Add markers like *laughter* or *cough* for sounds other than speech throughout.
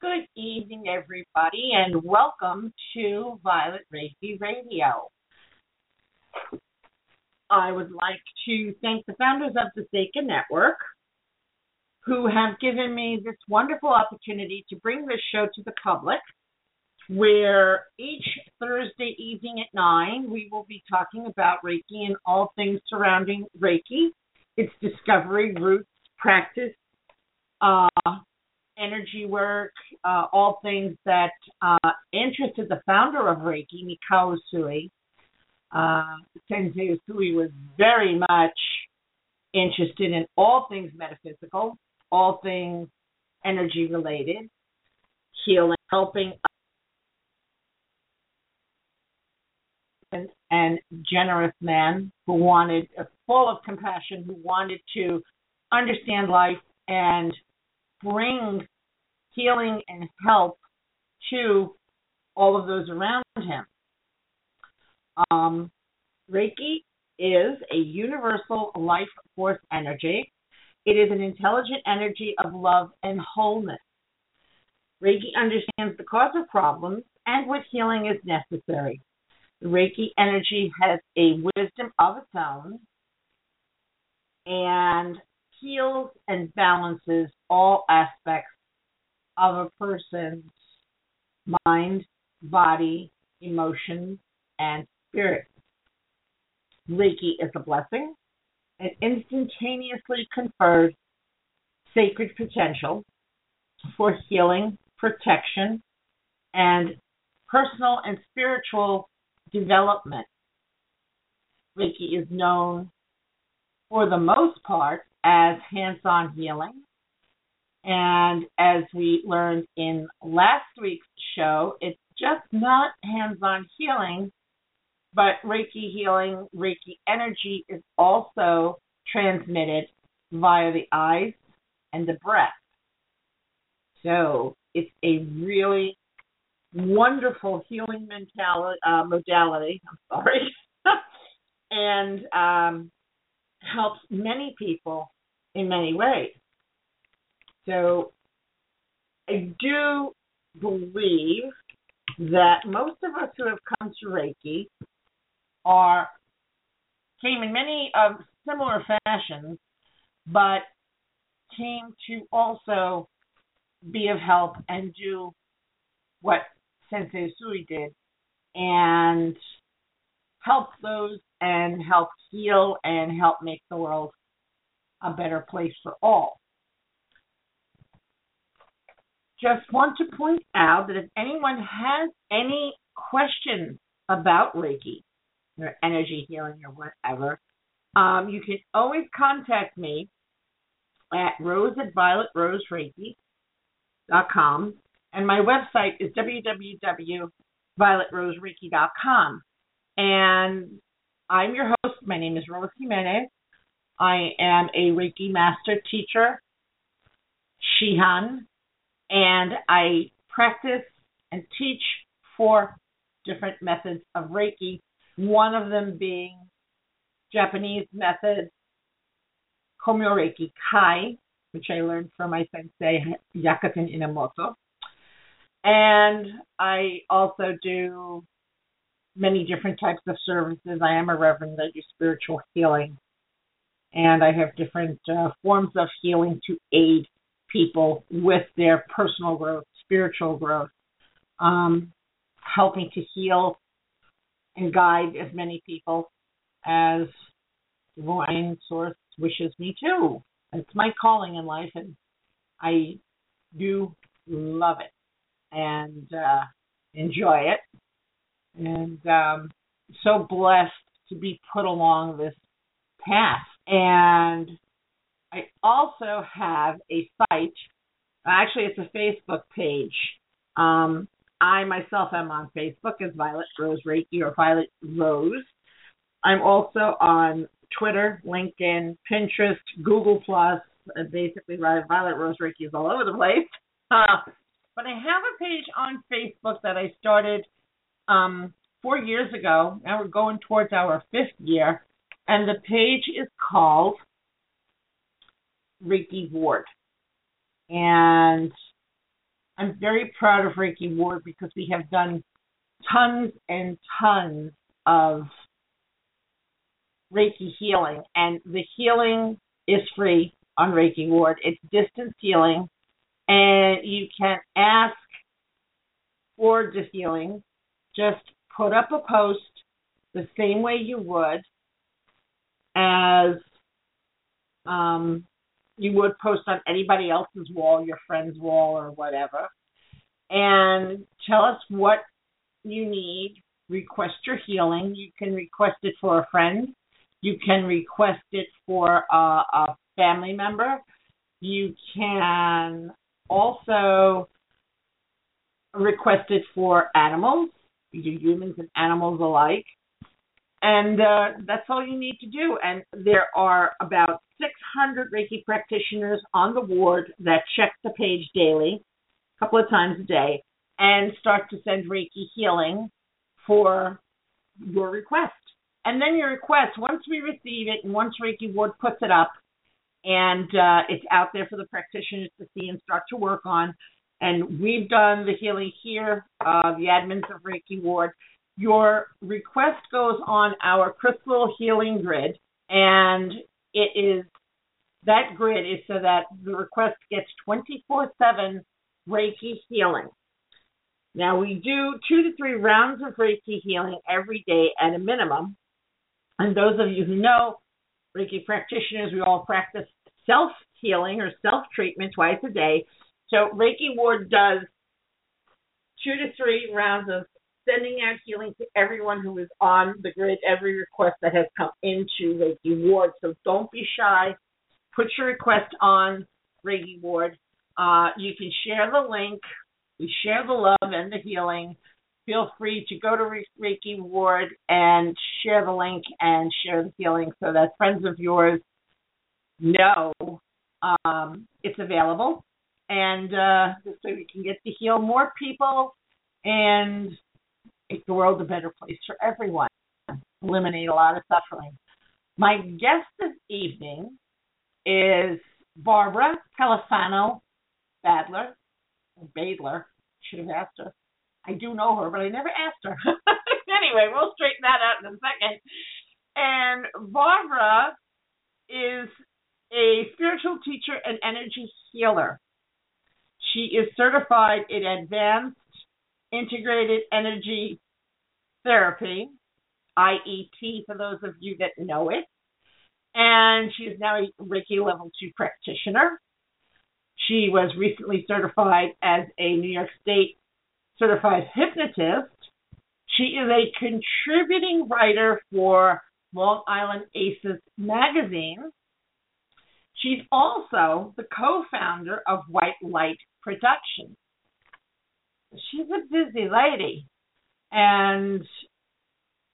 Good evening, everybody, and welcome to Violet Reiki Radio. I would like to thank the founders of the Seika Network who have given me this wonderful opportunity to bring this show to the public. Where each Thursday evening at 9, we will be talking about Reiki and all things surrounding Reiki, its discovery, roots, practice, uh, energy work, uh, all things that uh, interested the founder of Reiki, Mikao Usui. Uh, Sensei Usui was very much interested in all things metaphysical, all things energy related, healing, helping and generous man who wanted, full of compassion, who wanted to understand life and bring healing and help to all of those around him. Um, Reiki is a universal life force energy. It is an intelligent energy of love and wholeness. Reiki understands the cause of problems and what healing is necessary. The Reiki energy has a wisdom of its own and heals and balances all aspects of a person's mind, body, emotions, and spirit. Reiki is a blessing. It instantaneously confers sacred potential for healing, protection, and personal and spiritual development. Reiki is known for the most part as hands on healing. And as we learned in last week's show, it's just not hands on healing, but Reiki healing, Reiki energy is also transmitted via the eyes and the breath. So it's a really wonderful healing mentality, uh, modality. I'm sorry, *laughs* and um, helps many people in many ways. So I do believe that most of us who have come to Reiki are came in many of similar fashions, but came to also be of help and do what Sensei Usui did and help those and help heal and help make the world a better place for all. Just want to point out that if anyone has any questions about Reiki or energy healing or whatever, um, you can always contact me at rose at violetrosereiki.com and my website is www.violetrosereiki.com. And I'm your host. My name is Rose Jimenez. I am a Reiki master teacher, Shihan, and I practice and teach four different methods of Reiki, one of them being Japanese method, Komyo Reiki Kai, which I learned from my sensei, Hyakuten Inamoto. And I also do many different types of services. I am a reverend. I do spiritual healing. And I have different uh, forms of healing to aid people with their personal growth, spiritual growth, um, helping to heal and guide as many people as divine source wishes me to. It's my calling in life, and I do love it and uh, enjoy it. And um, so blessed to be put along this path. And I also have a site. Actually, it's a Facebook page. Um, I myself am on Facebook as Violet Rose Reiki or Violet Rose. I'm also on Twitter, LinkedIn, Pinterest, Google Plus. Basically, Violet Rose Reiki is all over the place. Uh, *laughs* but I have a page on Facebook that I started um, four years ago. Now we're going towards our fifth year, and the page is called Reiki Ward. And I'm very proud of Reiki Ward because we have done tons and tons of Reiki healing, and the healing is free on Reiki Ward. It's distance healing, and you can ask for the healing. Just put up a post the same way you would as um, you would post on anybody else's wall, your friend's wall, or whatever, and tell us what you need. Request your healing. You can request it for a friend. You can request it for a, a family member. You can also request it for animals. You do humans and animals alike. And uh, that's all you need to do. And there are about 600 Reiki practitioners on the ward that check the page daily, a couple of times a day, and start to send Reiki healing for your request. And then your request, once we receive it and once Reiki Ward puts it up, and uh, it's out there for the practitioners to see and start to work on. And we've done the healing here, uh, the admins of Reiki Ward. Your request goes on our crystal healing grid, and it is that grid is so that the request gets 24 7 Reiki healing. Now, we do two to three rounds of Reiki healing every day at a minimum. And those of you who know, Reiki practitioners, we all practice self healing or self treatment twice a day. So, Reiki Ward does two to three rounds of sending out healing to everyone who is on the grid, every request that has come into Reiki Ward. So, don't be shy put your request on Reiki Ward. Uh, you can share the link. We share the love and the healing. Feel free to go to Reiki Ward and share the link and share the healing so that friends of yours know um, it's available. And uh, so we can get to heal more people and make the world a better place for everyone. Eliminate a lot of suffering. My guest this evening is Barbara Califano Badler, Badler. Should have asked her. I do know her, but I never asked her. *laughs* anyway, we'll straighten that out in a second. And Barbara is a spiritual teacher and energy healer. She is certified in advanced Integrated Energy Therapy, IET, for those of you that know it. And she is now a Reiki Level 2 practitioner. She was recently certified as a New York State certified hypnotist. She is a contributing writer for Long Island Aces magazine. She's also the co founder of White Light Productions. She's a busy lady. And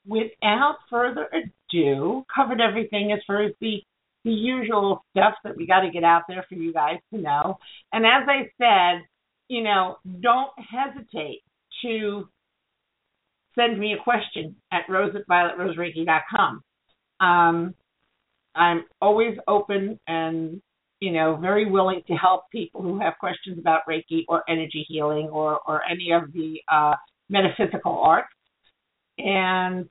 without further ado, covered everything as far as the the usual stuff that we got to get out there for you guys to know. And as I said, you know, don't hesitate to send me a question at rose at. Um, I'm always open and, you know, very willing to help people who have questions about Reiki or energy healing or, or any of the uh, metaphysical arts. And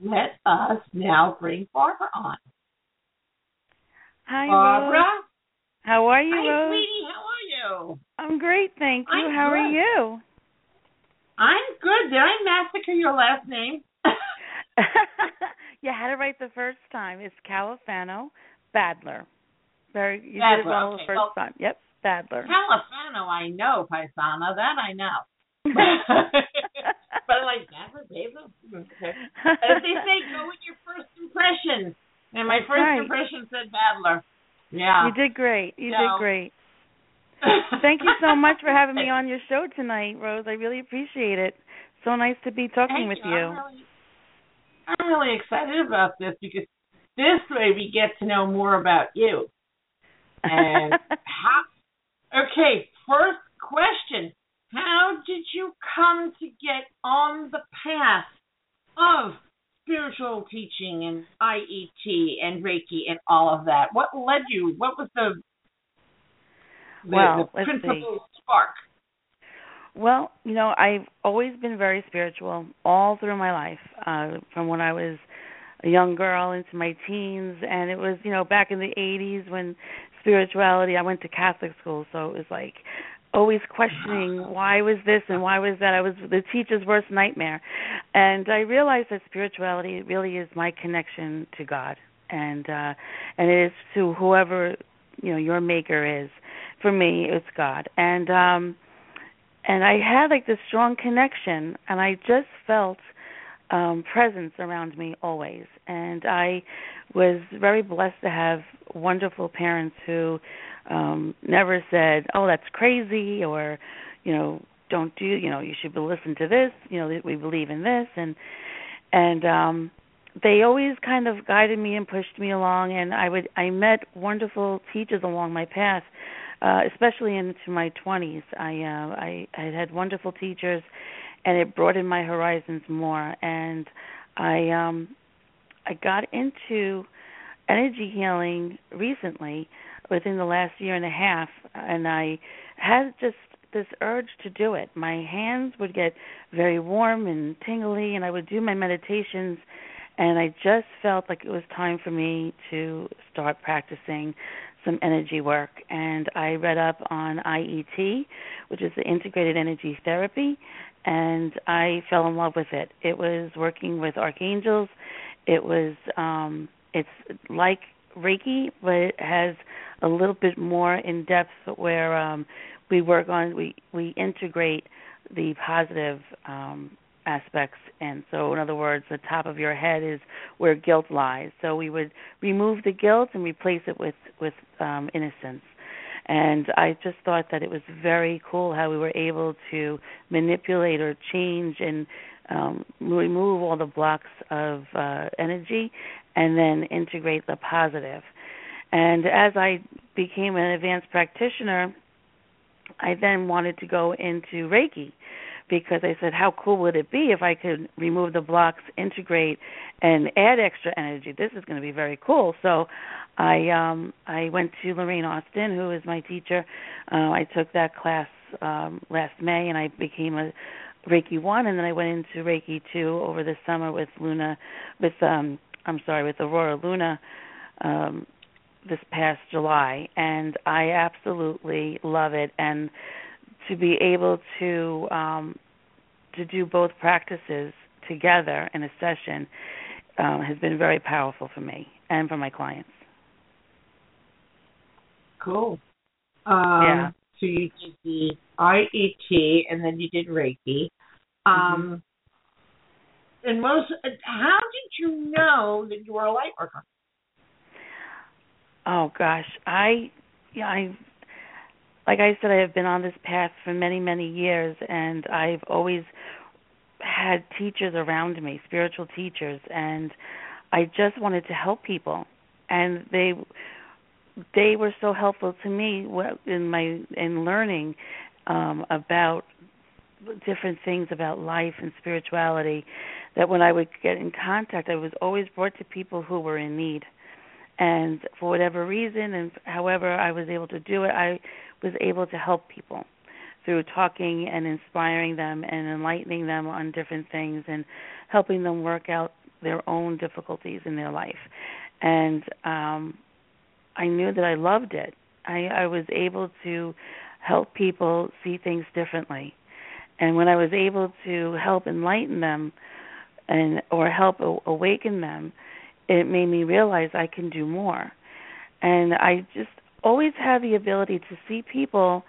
let us now bring Barbara on. Hi, Barbara. Rose. How are you, Hi, Rose? sweetie. How are you? I'm great, thank you. I'm How are you? I'm good. Did I massacre your last name? *laughs* you had it right the first time. It's Califano Badler. Very you did it Badler, well okay. the first Well- time. Yep, Badler. Califano, I know, Paisana. That I know. *laughs* but I'm like, Badler, Badler? Okay. *laughs* They say, go with your first impression. And my first right. impression said Badler. Yeah. You did great. You So- did great. *laughs* Thank you so much for having me on your show tonight, Rose. I really appreciate it. So nice to be talking Thank with you. Really, I'm really excited about this because this way we get to know more about you. And *laughs* how? Okay, first question: How did you come to get on the path of spiritual teaching and IET and Reiki and all of that? What led you? What was the the, Well, the let's see. principal spark? Well, you know, I've always been very spiritual all through my life, uh, from when I was a young girl into my teens, and it was, you know, back in the '80s when spirituality. I went to Catholic school, so it was like always questioning why was this and why was that. I was the teacher's worst nightmare, and I realized that spirituality really is my connection to God, and uh, and it is to whoever you know your maker is. For me, it's God, and um and I had like this strong connection, and I just felt um presence around me always. And I was very blessed to have wonderful parents who um never said, "Oh, that's crazy," or you know, "Don't do," you know, "You should listen to this," you know, "We believe in this," and and um they always kind of guided me and pushed me along and I would I met wonderful teachers along my path uh especially into my 20s I uh I I had wonderful teachers and it broadened my horizons more and I um I got into energy healing recently within the last year and a half and I had just this urge to do it. My hands would get very warm and tingly and I would do my meditations and I just felt like it was time for me to start practicing some energy work. And I read up on IET, which is the Integrated Energy Therapy, and I fell in love with it. It was working with archangels. It was um it's like Reiki, but it has a little bit more in depth where um we work on we we integrate the positive um aspects. And so in other words the top of your head is where guilt lies. So we would remove the guilt and replace it with with um innocence. And i just thought that it was very cool how we were able to manipulate or change and um remove all the blocks of uh energy and then integrate the positive. and as i became an advanced practitioner i then wanted to go into reiki because I said, how cool would it be if I could remove the blocks, integrate, and add extra energy? This is going to be very cool. So, I um I went to Lorraine Austin, who is my teacher. Uh, I took that class um last May, and I became a Reiki one, and then I went into Reiki two over the summer with Luna, with um I'm sorry, with Aurora Luna. Um, this past July, and I absolutely love it. And to be able to um to do both practices together in a session um, has been very powerful for me and for my clients. Cool. Um, yeah. So you did the IET and then you did Reiki. Um, mm-hmm. And most, how did you know that you were a light worker? Oh gosh, I, yeah, I, like I said, I have been on this path for many, many years, and I've always had teachers around me, spiritual teachers, and I just wanted to help people, and they they were so helpful to me in my in learning um about different things about life and spirituality that when I would get in contact I was always brought to people who were in need. And for whatever reason and however I was able to do it I was able to help people through talking and inspiring them and enlightening them on different things and helping them work out their own difficulties in their life and um I knew that I loved it. I, I was able to help people see things differently. And when I was able to help enlighten them and or help awaken them, it made me realize I can do more. And I just always have the ability to see people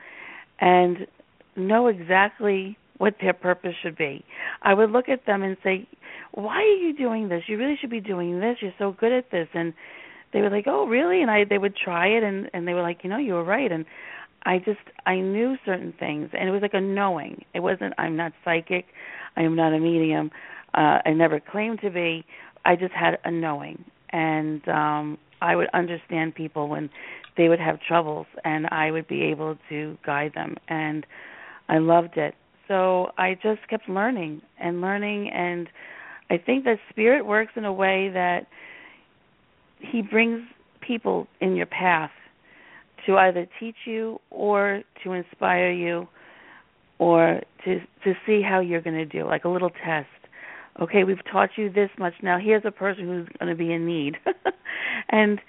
and know exactly what their purpose should be. I would look at them and say, "Why are you doing this? You really should be doing this. You're so good at this." And they were like, "Oh, really?" And I they would try it, and and they were like, "You know, you were right." And I just I knew certain things, and it was like a knowing. It wasn't I'm not psychic, I am not a medium. Uh, I never claimed to be. I just had a knowing, and um I would understand people when they would have troubles, and I would be able to guide them, and I loved it. So I just kept learning and learning, and I think that spirit works in a way that he brings people in your path to either teach you or to inspire you or to to see how you're going to do like a little test. Okay we've taught you this much. Now here's a person who's going to be in need. *laughs* And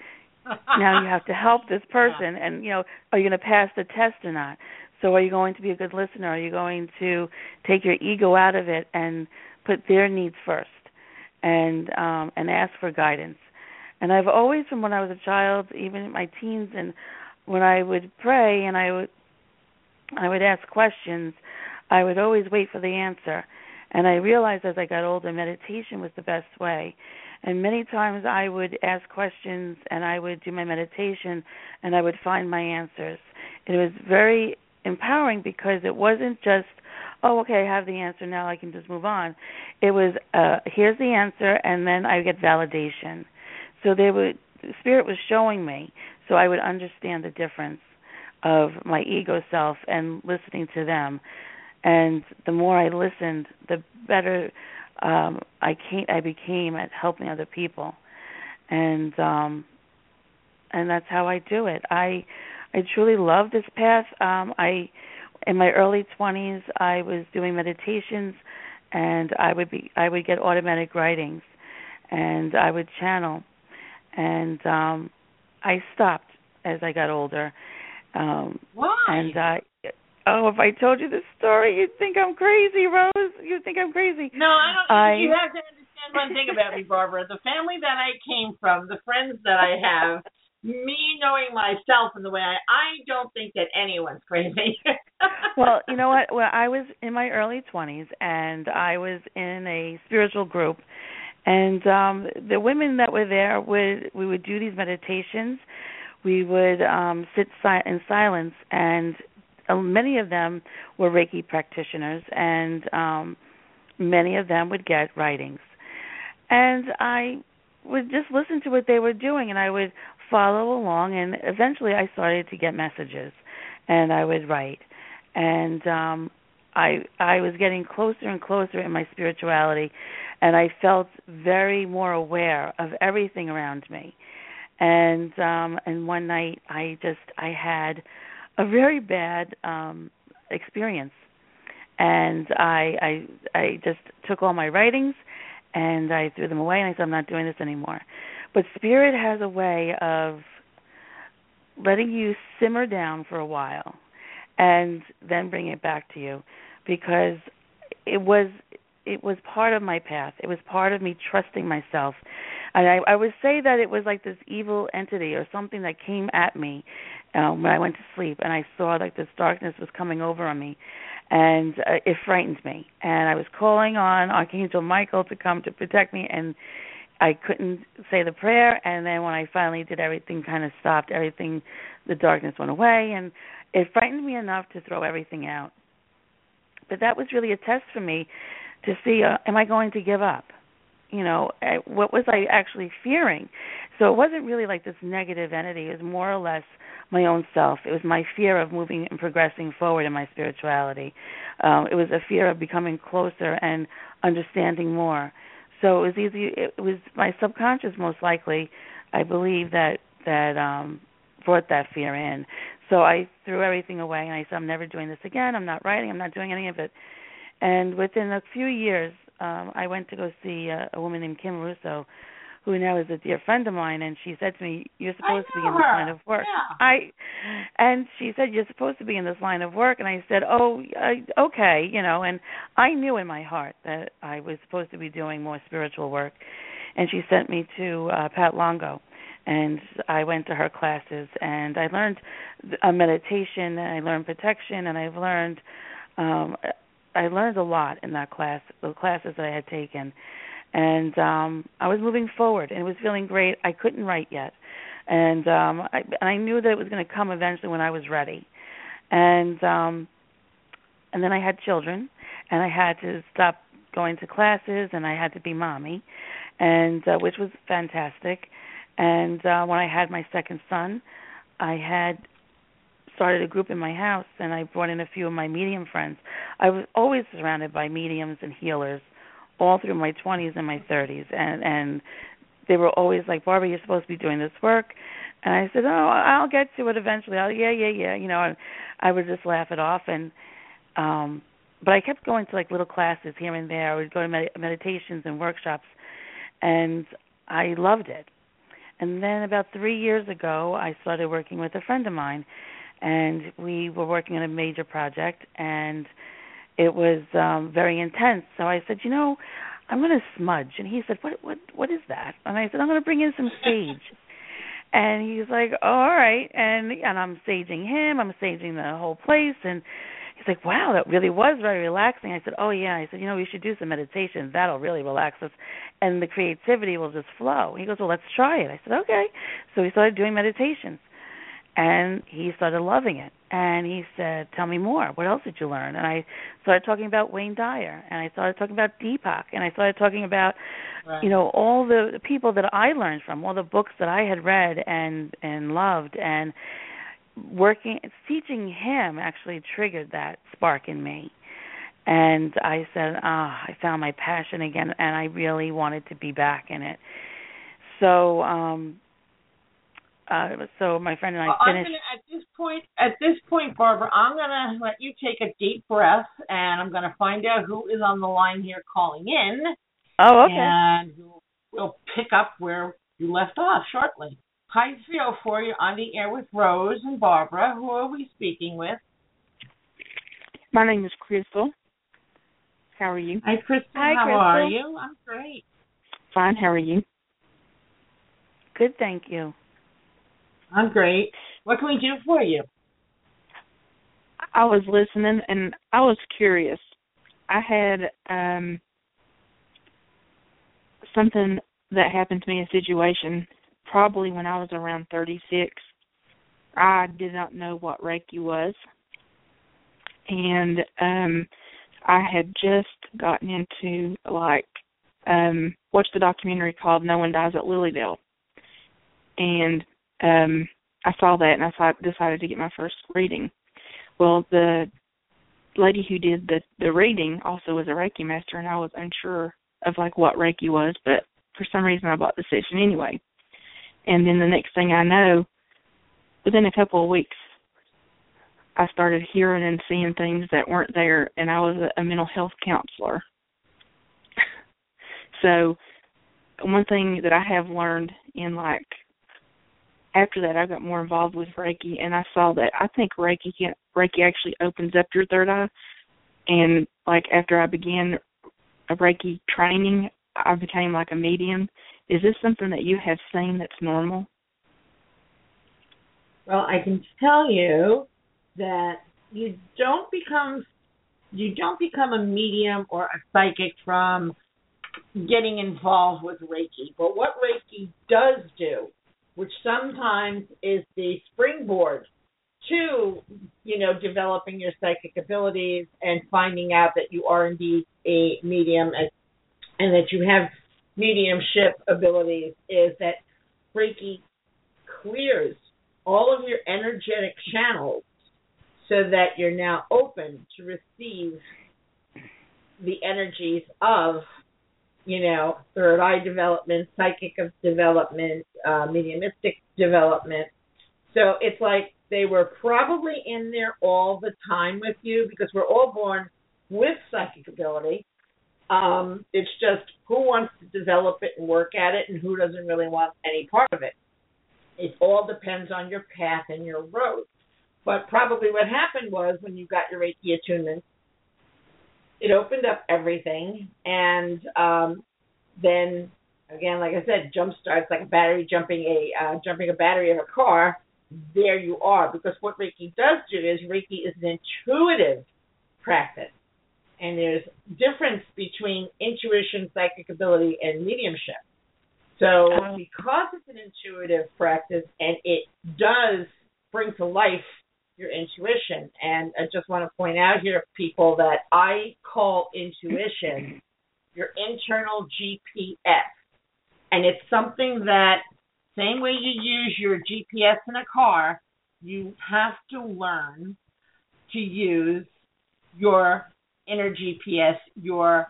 now you have to help this person and you know are you going to pass the test or not so are you going to be a good listener are you going to take your ego out of it and put their needs first and um and ask for guidance and I've always, from when I was a child, even in my teens, and when I would pray and I would, I would ask questions, I would always wait for the answer. And I realized as I got older, meditation was the best way. And many times I would ask questions and I would do my meditation and I would find my answers. It was very empowering because it wasn't just, oh, okay, I have the answer now, I can just move on. It was, uh, here's the answer, and then I get validation. So they would spirit was showing me so I would understand the difference of my ego self and listening to them. And the more I listened, the better um I came I became at helping other people. And um and that's how I do it. I I truly love this path. Um I in my early 20s I was doing meditations and I would be I would get automatic writings and I would channel and um I stopped as I got older. Um Why? And I oh, if I told you this story, you'd think I'm crazy, Rose. You'd think I'm crazy. No, I don't. I, you have to understand one thing about me, Barbara. The family that I came from, the friends that I have, me knowing myself and the way I, I don't think that anyone's crazy. *laughs* well, you know what? Well, I was in my early 20s, and I was in a spiritual group and um the women that were there would we would do these meditations we would um sit si- in silence and many of them were reiki practitioners and um many of them would get writings and i would just listen to what they were doing and i would follow along and eventually i started to get messages and i would write and um i i was getting closer and closer in my spirituality and I felt very more aware of everything around me. And um and one night I just I had a very bad um experience. And I I I just took all my writings and I threw them away and I said I'm not doing this anymore. But spirit has a way of letting you simmer down for a while and then bring it back to you because it was it was part of my path. It was part of me trusting myself. And I, I would say that it was like this evil entity or something that came at me um, when I went to sleep, and I saw like this darkness was coming over on me, and uh, it frightened me. And I was calling on Archangel Michael to come to protect me, and I couldn't say the prayer. And then when I finally did, everything kind of stopped. Everything, the darkness went away, and it frightened me enough to throw everything out. But that was really a test for me to see uh, am I going to give up? You know, what was I actually fearing? So it wasn't really like this negative entity. It was more or less my own self. It was my fear of moving and progressing forward in my spirituality. Um, it was a fear of becoming closer and understanding more. So it was easy. It was my subconscious, most likely, I believe that that um, brought that fear in. So I threw everything away and I said, I'm never doing this again. I'm not writing. I'm not doing any of it. And within a few years, um, I went to go see a, a woman named Kim Russo, who now is a dear friend of mine, and she said to me, "You're supposed to be in this line of work." Yeah. I, and she said, "You're supposed to be in this line of work," and I said, "Oh, uh, okay," you know, and I knew in my heart that I was supposed to be doing more spiritual work, and she sent me to uh, Pat Longo, and I went to her classes, and I learned a meditation, and I learned protection, and I've learned. um I learned a lot in that class, the classes that I had taken, and um I was moving forward and it was feeling great. I couldn't write yet, and um I, and I knew that it was going to come eventually when I was ready, and um and then I had children, and I had to stop going to classes, and I had to be mommy, and uh, which was fantastic. And uh when I had my second son, I had started a group in my house and I brought in a few of my medium friends. I was always surrounded by mediums and healers all through my 20s and my 30s and and they were always like Barbara you're supposed to be doing this work. And I said oh I'll get to it eventually. I'll yeah yeah yeah you know I, I would just laugh it off and um but I kept going to like little classes here and there. I would go to med- meditations and workshops and I loved it. And then about 3 years ago I started working with a friend of mine and we were working on a major project and it was um very intense. So i said you know i'm going to smudge. And he said what what what is that? And i said i'm going to bring in some sage. *laughs* And he's like oh, all right. And and i'm saging him i'm saging the whole place and he's like wow that really was very relaxing. I said oh yeah. I said you know we should do some meditation. That'll really relax us and the creativity will just flow. He goes well let's try it. I said okay. So we started doing meditations and he started loving it. And he said tell me more. What else did you learn? And i started talking about wayne dyer and i started talking about deepak and i started talking about Right. you know all the people that i learned from all the books that i had read and and loved. And working teaching him actually triggered that spark in me. And i said ah i found my passion again and i really wanted to be back in it. So um uh so my friend and I Well, I'm finished gonna, at this point, at this point, Barbara, I'm gonna let you take a deep breath, and I'm gonna find out who is on the line here calling in, Oh, okay. and we'll pick up where you left off shortly. Hi, Theo, for you on the air with Rose and Barbara. Who are we speaking with? My name is Crystal. How are you? Hi, Crystal. Hi, How are Crystal. you? I'm great. Fine. How are you? Good, thank you. I'm great. What can we do for you? I was listening and I was curious. I had um something that happened to me, a situation, probably when I was around 36. I did not know what Reiki was. And um I had just gotten into like um watched the documentary called No One Dies at Lily Dale. And um I saw that and I decided to get my first reading. Well, the lady who did the the reading also was a Reiki master, and I was unsure of like what Reiki was, but for some reason I bought the session anyway. And then the next thing I know, within a couple of weeks, I started hearing and seeing things that weren't there, and I was a, a mental health counselor. *laughs* so, one thing that I have learned in like after that I got more involved with Reiki and I saw that I think Reiki can, Reiki actually opens up your third eye and like after I began a Reiki training, I became like a medium. Is this something that you have seen that's normal? Well, I can tell you that you don't become you don't become a medium or a psychic from getting involved with Reiki. But what Reiki does do, which sometimes is the springboard to, you know, developing your psychic abilities and finding out that you are indeed a medium and, and that you have mediumship abilities, is that Reiki clears all of your energetic channels so that you're now open to receive the energies of, you know, third eye development, psychic development, uh, mediumistic development. So it's like they were probably in there all the time with you because we're all born with psychic ability. Um, it's just who wants to develop it and work at it and who doesn't really want any part of it. It all depends on your path and your road. But probably what happened was when you got your Reiki attunement, it opened up everything, and um, then again, like I said, jump starts like a battery jumping a uh, jumping a battery of a car. There you are, because what Reiki does do is Reiki is an intuitive practice, and there's difference between intuition, psychic ability, and mediumship. So Oh. because it's an intuitive practice and it does bring to life your intuition, and I just want to point out here, people, that I call intuition your internal GPS. And it's something that, same way you use your GPS in a car, you have to learn to use your inner GPS, your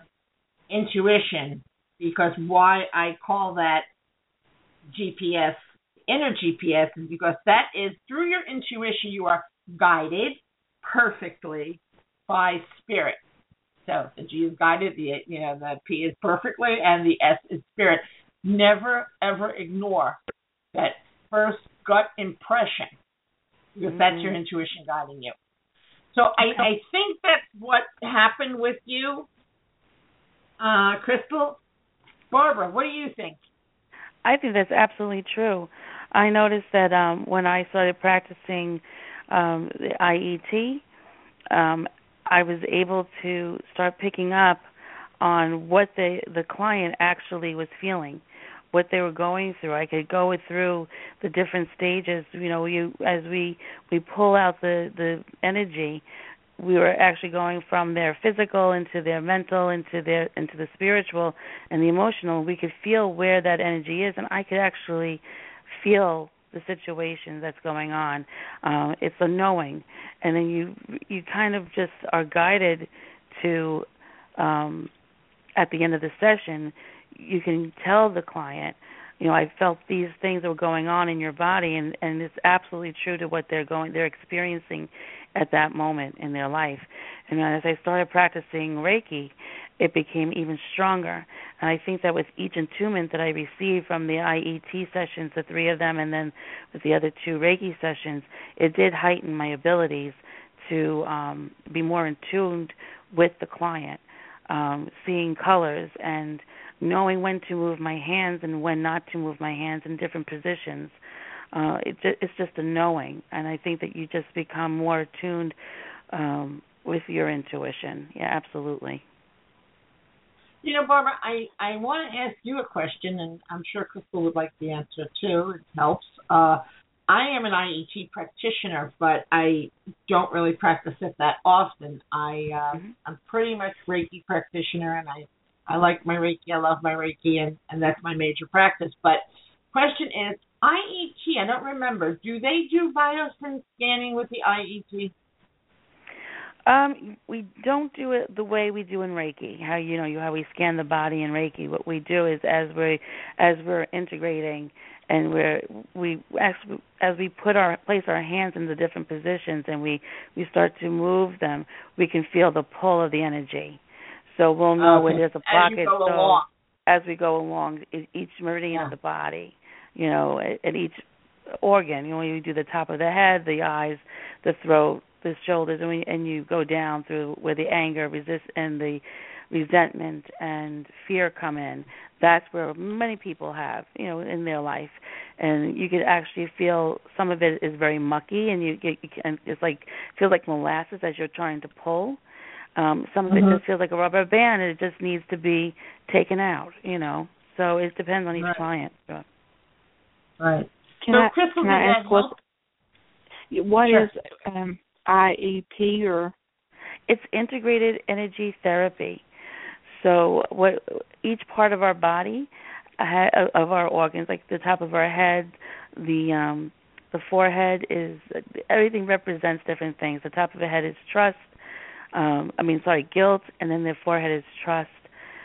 intuition, because why I call that GPS inner GPS is because that is through your intuition you are guided perfectly by spirit. So the G is guided, the you know the P is perfectly, and the S is spirit. Never ever ignore that first gut impression because that's your intuition guiding you. So I, I think that's what happened with you, uh, Crystal. Barbara, what do you think? I think that's absolutely true. I noticed that um when I started practicing um the IET, um I was able to start picking up on what the the client actually was feeling, what they were going through. I could go through the different stages, you know, you as we we pull out the the energy, we were actually going from their physical into their mental into their into the spiritual and the emotional we could feel where that energy is and i could actually feel the situation that's going on um it's a knowing. And then you you kind of just are guided to um at the end of the session you can tell the client you know i felt these things were going on in your body and and it's absolutely true to what they're going they're experiencing at that moment in their life. And as I started practicing Reiki, it became even stronger. And I think that with each attunement that I received from the IET sessions, the three of them, and then with the other two Reiki sessions, it did heighten my abilities to um, be more in tune with the client, um, seeing colors and knowing when to move my hands and when not to move my hands in different positions uh, it, it's just a knowing, and I think that you just become more attuned um, with your intuition. Yeah, absolutely. You know, Barbara, I, I want to ask you a question, and I'm sure Crystal would like the answer too. It helps. Uh, I am an IET practitioner, but I don't really practice it that often. I uh, Mhm. I'm pretty much Reiki practitioner, and I I like my Reiki. I love my Reiki, and and that's my major practice. But question is, IET. I don't remember. Do they do byosen scanning with the IET? Um, we don't do it the way we do in Reiki. How you know you how we scan the body in Reiki. What we do is as we as we're integrating and we're we as as we put our place our hands in the different positions and we we start to move them, we can feel the pull of the energy. So we'll know when there's a As pocket. go so as we go along, each meridian Yeah. of the body, you know, at, each organ. You know, you do the top of the head, the eyes, the throat, the shoulders and we, and you go down through where the anger, resist, and the resentment and fear come in. That's where many people have, you know, in their life, and you could actually feel some of it is very mucky, and you get, and it's like feels like molasses as you're trying to pull. Um, some of Mhm. it just feels like a rubber band, and it just needs to be taken out, you know. So it depends on each Right. client. So, Right. Can so, I Crystal, can I ask what help? what Sure. is um IET or it's integrated energy therapy. So what each part of our body of our organs, like the top of our head, the um the forehead is everything represents different things. The top of the head is trust. Um I mean sorry, guilt and then the forehead is trust.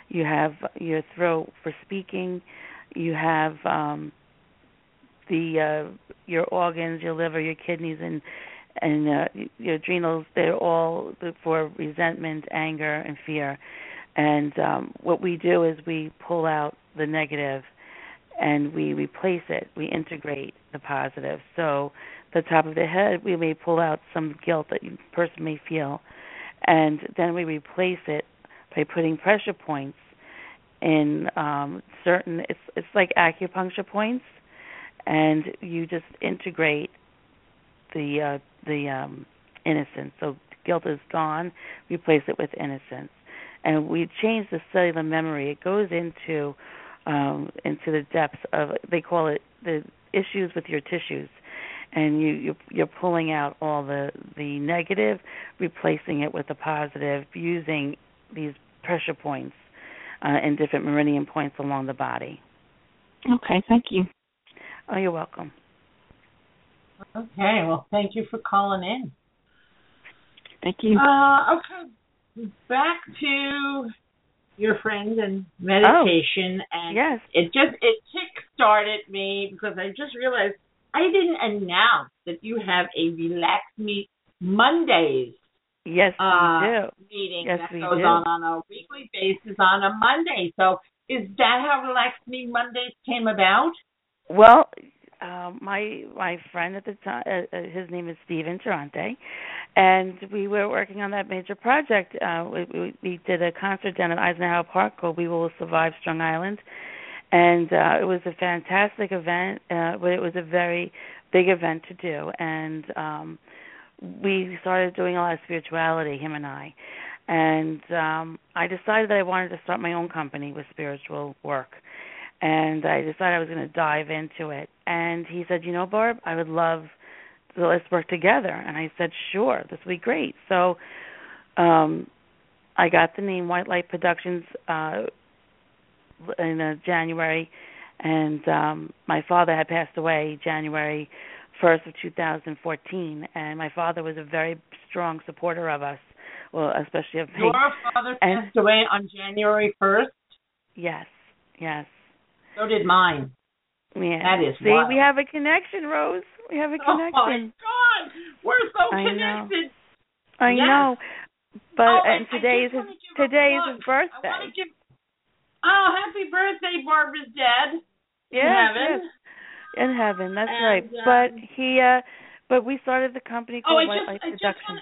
You have your throat for speaking. You have um the uh your organs, your liver, your kidneys and and uh, your adrenals they're all for resentment anger and fear. And um, what we do is we pull out the negative and we replace it. We integrate the positive. So the top of the head we may pull out some guilt that the person may feel. And then we replace it by putting pressure points in um, certain it's it's like acupuncture points and you just integrate the uh, the um, innocence. So guilt is gone. Replace it with innocence, and we change the cellular memory. It goes into um, into the depths of they call it the issues with your tissues, and you you're, you're pulling out all the the negative, replacing it with the positive, using these pressure points uh, and different meridian points along the body. Okay, thank you. Oh, you're welcome. Okay. Well, thank you for calling in. Thank you. Uh, okay. Back to your friend and meditation, and Yes. it just it kick started me because I just realized I didn't announce that you have a relax me Mondays Yes, uh, we do. meeting Yes, that we goes do. on on a weekly basis on a Monday. So is that how Relax Me Mondays came about? Well, um, my my friend at the time, uh, uh, his name is Steve Interante, and we were working on that major project. Uh, we, we, we did a concert down at Eisenhower Park called "We Will Survive Strong Island," and uh, it was a fantastic event. Uh, but it was a very big event to do, and um, we started doing a lot of spirituality, him and I. And um, I decided that I wanted to start my own company with spiritual work and I decided I was going to dive into it. And he said, "You know, Barb, I would love to let's work together." And I said, "Sure, this would be great." So, um, I got the name White Light Productions uh, in uh, January, and um, my father had passed away January first of 2014, and my father was a very strong supporter of us, well, especially of me. Your father And- passed away on January first. Yes, yes. So did mine. Yeah. That is See, wild. we have a connection, Rose. We have a connection. Oh my. God, we're so I know. connected. I Yes. know. But Oh, and I- I today is his wanna give a today is his birthday. give. Oh, happy birthday, Barbara's dad. Yes, in heaven. yes. In heaven, that's And, right. um, but he uh but we started the company Oh, called I White Light Productions.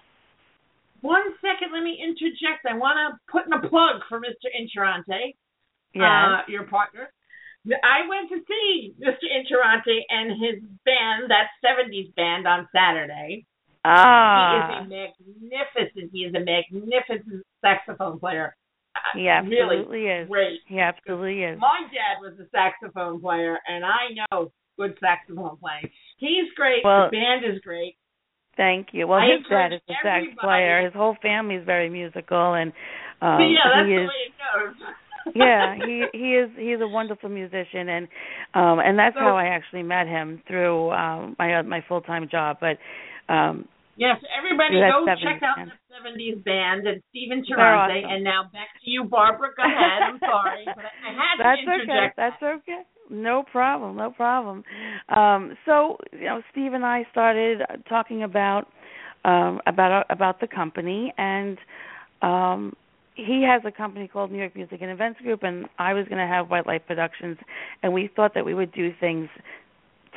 One second, let me interject. I want to put in a plug for Mr. Interante, Yes. uh, your partner. I went to see Mr. Interante and his band, that 70s band, on Saturday. ah. He is a magnificent, he is a magnificent saxophone player. Uh, he absolutely really is. great. He absolutely is. My dad was a saxophone player, and I know good saxophone playing. He's great. Well- the band is great. Thank you. Well, I his dad is a sax player. His whole family is very musical, and um, yeah, that's he the is way it goes. Yeah, *laughs* he he is he's a wonderful musician and um and that's So- how I actually met him through um my uh, my full-time job but um Yes, everybody go that check 70s out the seventies band and Stephen They're awesome. And now back to you, Barbara. Go ahead. I'm sorry, but I had That's to interject. okay. That's okay. No problem. No problem. Um so, you know, Steve and I started uh, talking about um about about the company and um he has a company called New York Music and Events Group and I was going to have White Light Productions and we thought that we would do things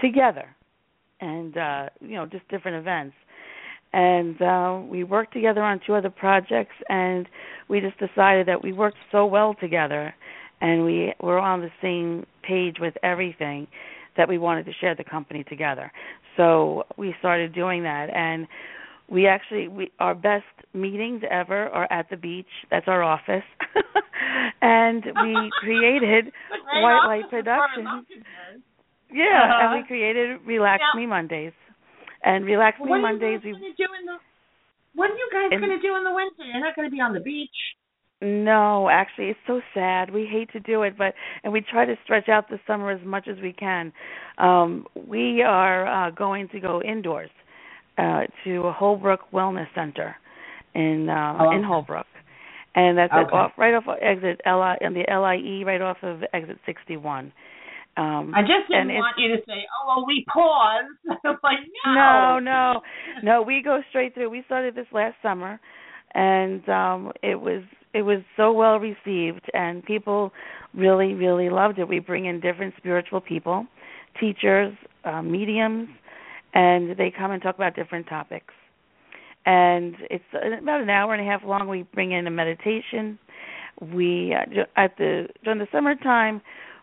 together and uh you know just different events and uh, we worked together on two other projects, and we just decided that we worked so well together, and we were on the same page with everything that we wanted to share the company together. So we started doing that, and we actually we our best meetings ever are at the beach. That's our office, *laughs* and we *laughs* created White Light Productions. Yeah, Uh-huh. and we created Relax. Me Mondays, and Relax Me Mondays. We the? What are you guys gonna do in the winter? You're not gonna be on the beach. No, actually, it's so sad. We hate to do it, but and we try to stretch out the summer as much as we can. Um, we are uh, going to go indoors uh, to Holbrook Wellness Center in uh, Oh, in. Holbrook, and that's at Okay. off right off of exit LI and the LIE right off of exit 61. Um, I just didn't and want you to say, "Oh, well, we pause." *laughs* Like, no, no, no. We go straight through. We started this last summer, and um, it was it was so well received, and people really, really loved it. We bring in different spiritual people, teachers, uh, mediums, and they come and talk about different topics. And it's about an hour and a half long. We bring in a meditation. We uh, at the during the summertime,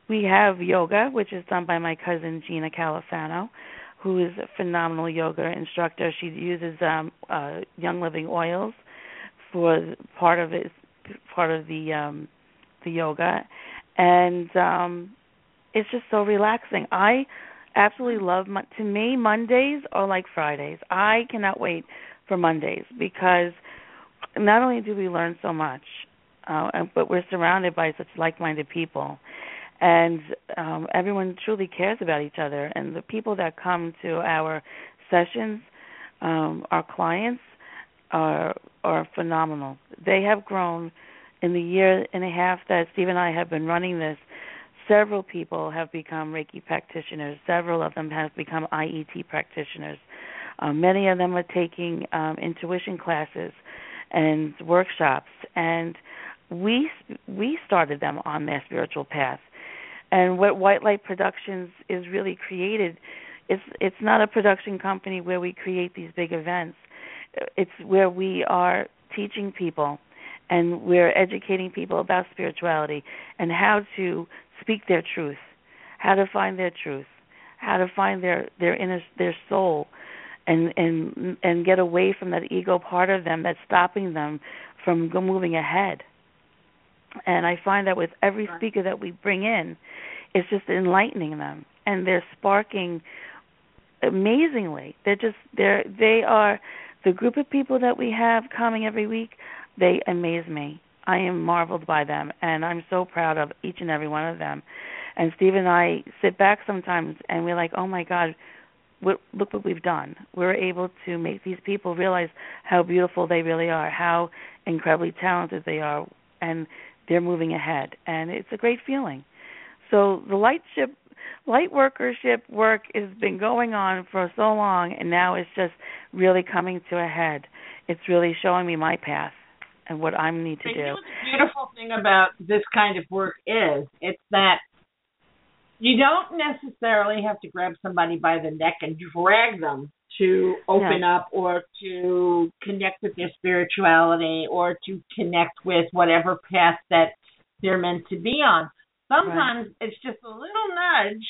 we have yoga, which is done by my cousin Gina Califano who is a phenomenal yoga instructor. She uses um uh Young Living oils for part of it part of the um the yoga and um it's just so relaxing. I absolutely love mon- to me Mondays are like Fridays. I cannot wait for Mondays because not only do we learn so much uh but we're surrounded by such like-minded people and um, everyone truly cares about each other. And the people that come to our sessions, um, our clients, are are phenomenal. They have grown in the year and a half that Steve and I have been running this. Several people have become Reiki practitioners. Several of them have become IET practitioners. Um, many of them are taking um, intuition classes and workshops, and we we started them on their spiritual path and what White Light Productions is really created it's it's not a production company where we create these big events. It's where we are teaching people and we're educating people about spirituality and how to speak their truth, how to find their truth, how to find their their inner their soul and and and get away from that ego part of them that's stopping them from go moving ahead. And I find that with every speaker that we bring in, it's just enlightening them and they're sparking amazingly. They're just they're they are the group of people that we have coming every week, they amaze me. I am marveled by them and I'm so proud of each and every one of them. And Steve and I sit back sometimes and we're like, "Oh my god, what, look what we've done. We're able to make these people realize how beautiful they really are, how incredibly talented they are, and they're moving ahead. And it's a great feeling. So the light ship, light workership work has been going on for so long, and now it's just really coming to a head. It's really showing me my path and what I need to do. You know the beautiful thing about this kind of work is? It's that you don't necessarily have to grab somebody by the neck and drag them to open up or to connect with their spirituality or to connect with whatever path that they're meant to be on. Sometimes it's just a little nudge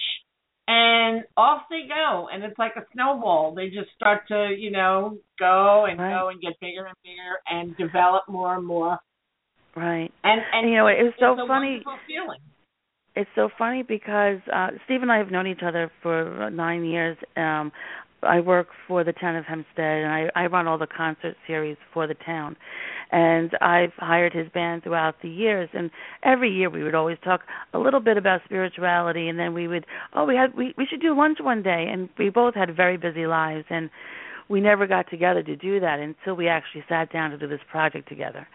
and off they go and it's like a snowball. They just start to, you know, go and Right. go and get bigger and bigger and develop more and more. Right. And and you know, it was so funny. feeling. it's so funny because uh Steve and I have known each other for uh, nine years. Um I work for the town of Hempstead and I, I run all the concert series for the town. And I've hired his band throughout the years and every year we would always talk a little bit about spirituality and then we would oh we had we, we should do lunch one day and we both had very busy lives and we never got together to do that until we actually sat down to do this project together.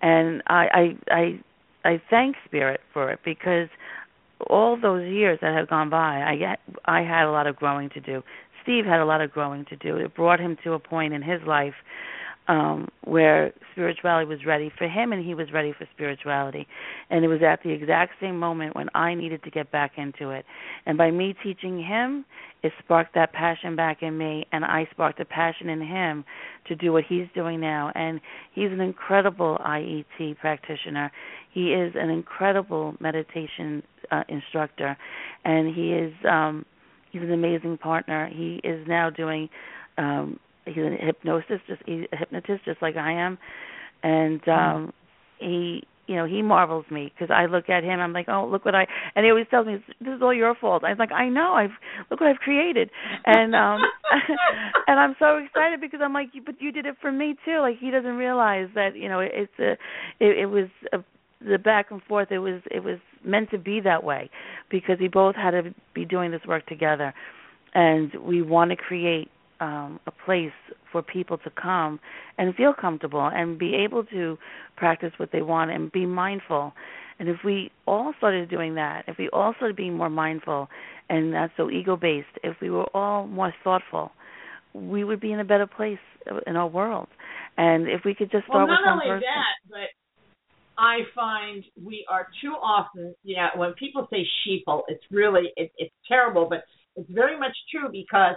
And I I I, I thank Spirit for it because all those years that have gone by, I get, I had a lot of growing to do. Steve had a lot of growing to do. It brought him to a point in his life um where spirituality was ready for him and he was ready for spirituality. And it was at the exact same moment when I needed to get back into it. And by me teaching him it sparked that passion back in me and I sparked a passion in him to do what he's doing now. And he's an incredible IET practitioner. He is an incredible meditation uh, instructor. And he is um he's an amazing partner. He is now doing um he's a hypnosis just he's a hypnotist just like I am. And Mm-hmm. um he you know he marvels me because I look at him I'm like oh look what I and he always tells me this is all your fault. I'm like I know I've look what I've created. And um *laughs* and I'm so excited because I'm like but you did it for me too. Like he doesn't realize that you know it's a it, it was a the back and forth it was it was meant to be that way because we both had to be doing this work together and we want to create um, a place for people to come and feel comfortable and be able to practice what they want and be mindful. And if we all started doing that, if we all started being more mindful and not so ego based, if we were all more thoughtful, we would be in a better place in our world. And if we could just well, start with not one only person. that, but I find we are too often, yeah, when people say sheeple, it's really it, it's terrible, but it's very much true because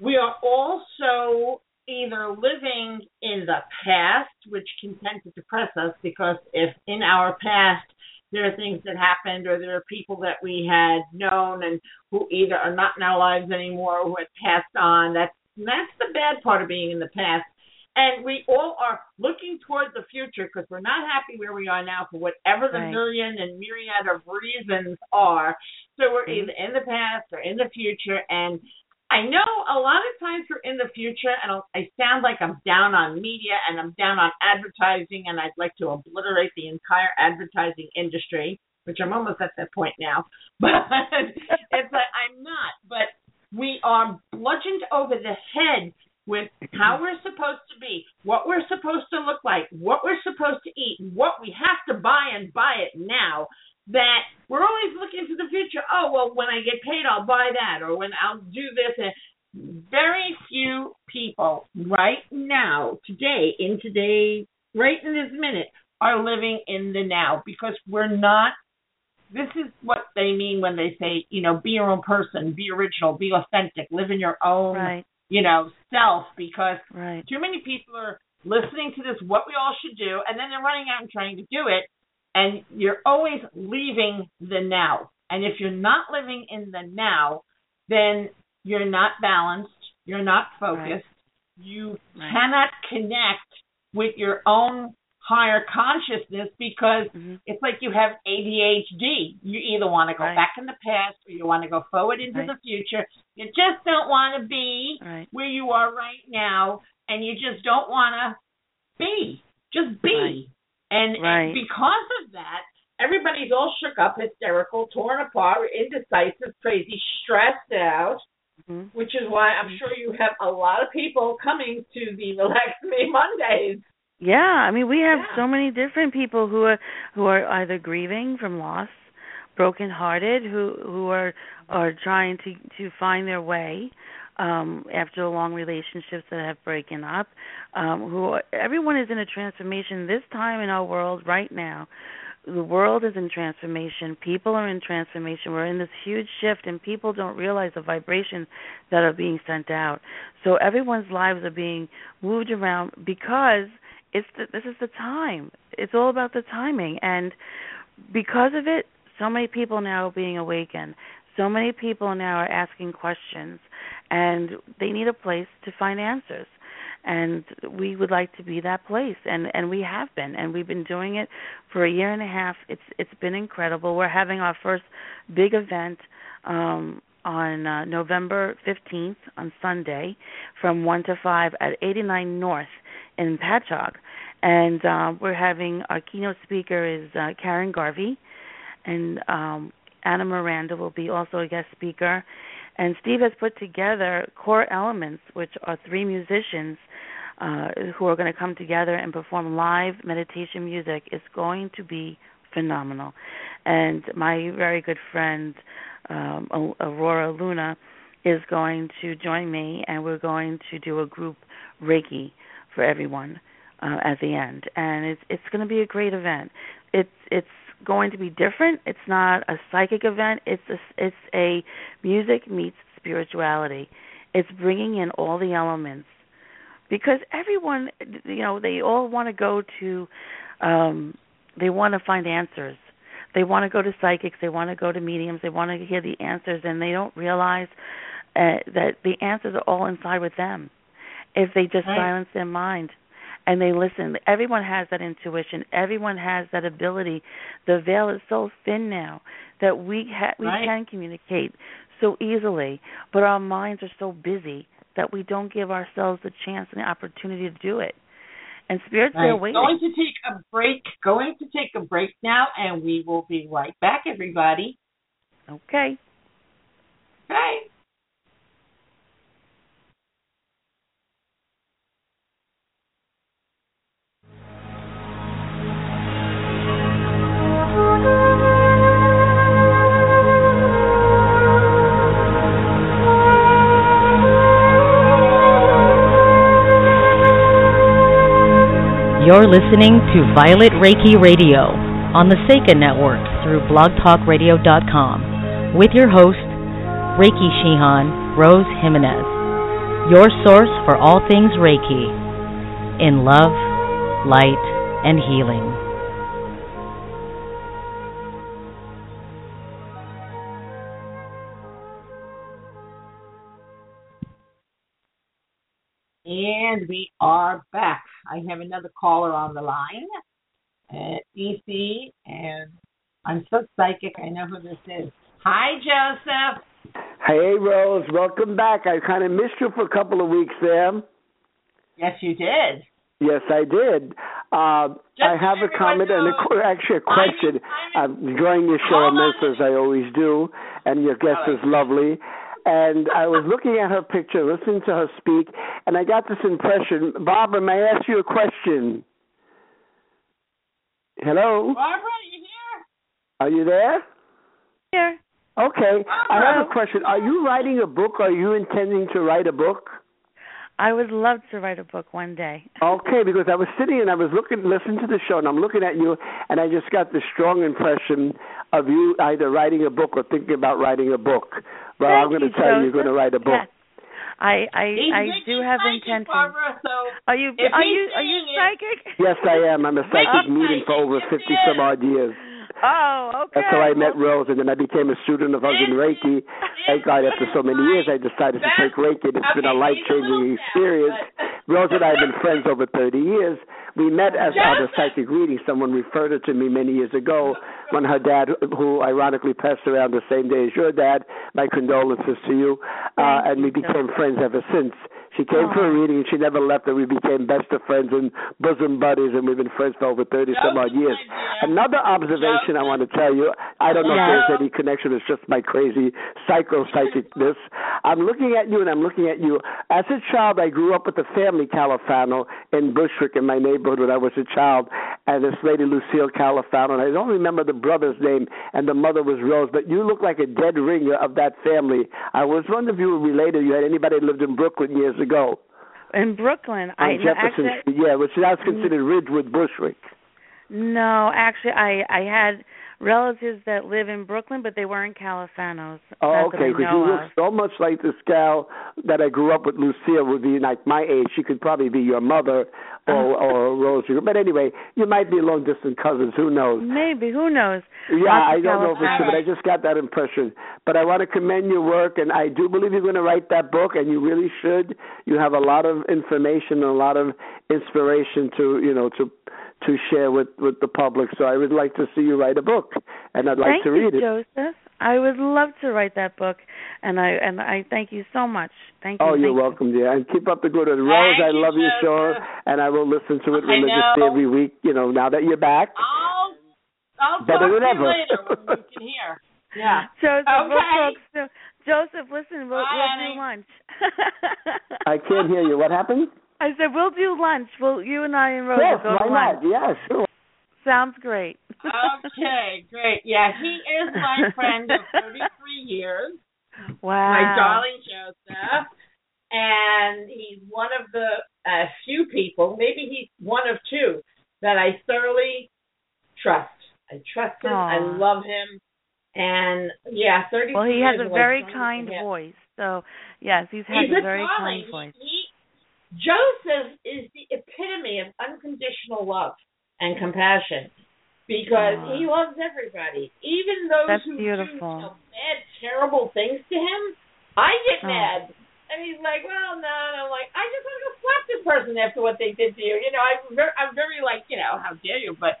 we are also either living in the past, which can tend to depress us because if in our past there are things that happened or there are people that we had known and who either are not in our lives anymore or who had passed on, that's that's the bad part of being in the past. And we all are looking toward the future because we're not happy where we are now for whatever the Right. million and myriad of reasons are. So we're Mhm. either in the past or in the future. And I know a lot of times we're in the future, and I'll- I sound like I'm down on media and I'm down on advertising, and I'd like to obliterate the entire advertising industry, which I'm almost at that point now. *laughs* But it's like I'm not. But we are bludgeoned over the head with how we're supposed to be, what we're supposed to look like, what we're supposed to eat, what we have to buy and buy it now. That we're always looking to the future. Oh well, when I get paid, I'll buy that, or when I'll do this. And very few people right now, today, in today, right in this minute, are living in the now because we're not. This is what they mean when they say, you know, be your own person, be original, be authentic, live in your own Right, you know, self because right. too many people are listening to this what we all should do and then they're running out and trying to do it and you're always leaving the now. And if you're not living in the now, then you're not balanced, you're not focused. You Right. cannot connect with your own higher consciousness because hmm it's like you have ADHD. You either want to go Right. back in the past or you want to go forward into Right. the future. You just don't want to be Right. where you are right now, and you just don't want to be. Just be. And, and because of that, everybody's all shook up, hysterical, torn apart, indecisive, crazy, stressed out. hmm Which is why I'm sure you have a lot of people coming to the Relax Me Mondays. Yeah, I mean we have Yeah. so many different people who are who are either grieving from loss, brokenhearted, who who are are trying to to find their way um after long relationships that have broken up. Um who are, everyone is in a transformation this time in our world right now. The world is in transformation. People are in transformation. We're in this huge shift, and people don't realize the vibrations that are being sent out. So everyone's lives are being moved around because it's the, this is the time. It's all about the timing, and because of it, so many people now are being awakened. So many people now are asking questions, and they need a place to find answers. And we would like to be that place, and and we have been, and we've been doing it for a year and a half. It's it's been incredible. We're having our first big event um, on uh, November 15th on Sunday from 1 to 5 at 89 North in Patchogue. And uh, we're having our keynote speaker is uh, Karen Garvey, and um, Anna Miranda will be also a guest speaker. And Steve has put together core elements, which are three musicians uh, who are going to come together and perform live meditation music. It's going to be phenomenal. And my very good friend um, Aurora Luna is going to join me, and we're going to do a group Reiki for everyone uh, at the end, and it's it's going to be a great event. It's it's going to be different. It's not a psychic event. It's a, it's a music meets spirituality. It's bringing in all the elements because everyone, you know, they all want to go to, um, they want to find answers. They want to go to psychics. They want to go to mediums. They want to hear the answers, and they don't realize uh, that the answers are all inside with them if they just right. silence their mind and they listen. Everyone has that intuition. Everyone has that ability. The veil is so thin now that we ha- we right. can communicate so easily, but our minds are so busy that we don't give ourselves the chance and the opportunity to do it. And spirits right. Going to take a break. Going to take a break now, and we will be right back, everybody. Okay. Okay. You're listening to Violet Reiki Radio on the Seika Network through blogtalkradio.com with your host, Reiki Shihan Rose Jimenez, your source for all things Reiki in love, light, and healing. And we are back. I have another caller on the line, uh, DC, and I'm so psychic. I know who this is. Hi, Joseph. Hey, Rose. Welcome back. I kind of missed you for a couple of weeks there. Yes, you did. Yes, I did. Uh, I have a comment and a, actually a I'm- question. I'm- I'm enjoying your show immensely, as I always do, and your guest All is lovely. And I was looking at her picture, listening to her speak, and I got this impression. Barbara, may I ask you a question? Hello? Barbara, are you here? Are you there? Here. Okay. I have a question. Are you writing a book? Are you intending to write a book? I would love to write a book one day. Okay, because I was sitting and I was looking, listening to the show, and I'm looking at you, and I just got this strong impression of you either writing a book or thinking about writing a book. Well, Thank I'm going you, to tell you, you're going to write a book. Yes. I I I do have psychic, intentions. Barbara, so Are you are you are you saying it- psychic? Yes, I am. I'm a psychic Reiki medium for over 50 some odd years. Oh, okay. That's how I met Rose, and then I became a student of Hugging Reiki. *laughs* Thank God, after so many years, I decided to take Reiki, and it's been a life he's a little changing experience. but- Rose and I have been friends over 30 years. We met as Yes. at a psychic reading. Someone referred it to me many years ago when her dad, who ironically passed around the same day as your dad, my condolences to you, uh, and we became friends ever since. She came for a reading and she never left, and we became best of friends and bosom buddies, and we've been friends for over 30 some odd years. Another observation I want to tell you I don't know Yeah. if there's any connection, it's just my crazy psycho psychicness. I'm looking at you and I'm looking at you. As a child, I grew up with a family, Califano, in Bushwick in my neighborhood when I was a child, and this lady, Lucille Califano, and I don't remember the brother's name, and the mother was Rose, but you look like a dead ringer of that family. I was wondering if you were related. You had anybody that lived in Brooklyn years ago. In Brooklyn, I Jefferson actually, Street, yeah, which now is considered Ridgewood Bushwick. no, actually, I I had relatives that live in Brooklyn, but they weren't Califanos. Oh, okay. Because you look of. so much like this gal that I grew up with. Lucille would be like my age. She could probably be your mother or uh-huh. or Rose. But anyway, you might be long distance cousins. Who knows? Maybe who knows? Yeah, Lots I don't know for sure, but I just got that impression. But I want to commend your work, and I do believe you're going to write that book, and you really should. You have a lot of information and a lot of inspiration to you know to to share with with the public. So I would like to see you write a book, and I'd like thank to you, read it. Joseph. I would love to write that book, and I and I thank you so much. Thank you. Oh, you're thank you. welcome, dear. And keep up the good work. Rose, Thank I you, love your show, and I will listen to it I religiously know. every week. You know, now that you're back. I'll I'll Better talk than to ever. you later when you *laughs* can hear. Yeah. Joseph, we'll Okay. talk soon. Joseph, listen, we'll, Bye, we'll do lunch. *laughs* I can't hear you. What happened? I said we'll do lunch. We'll you and I and Rose yes, will go why to lunch. not? Yeah, sure. Sounds great. Okay, *laughs* great. Yeah, he is my friend of 33 years, wow. my darling Joseph, and he's one of the a few people, maybe he's one of two, that I thoroughly trust. I trust him. I love him. And yeah, 30 Well, he has years a very kind voice. So, yes, he's has He's a very darling. kind voice. He, Joseph is the epitome of unconditional love and compassion because he loves everybody, even those That's who beautiful. do bad, terrible things to him. I get mad, and he's like, "Well, no," and I'm like, "I just want to go slap this person after what they did to you." You know, I'm very, I'm very like, you know, how dare you? But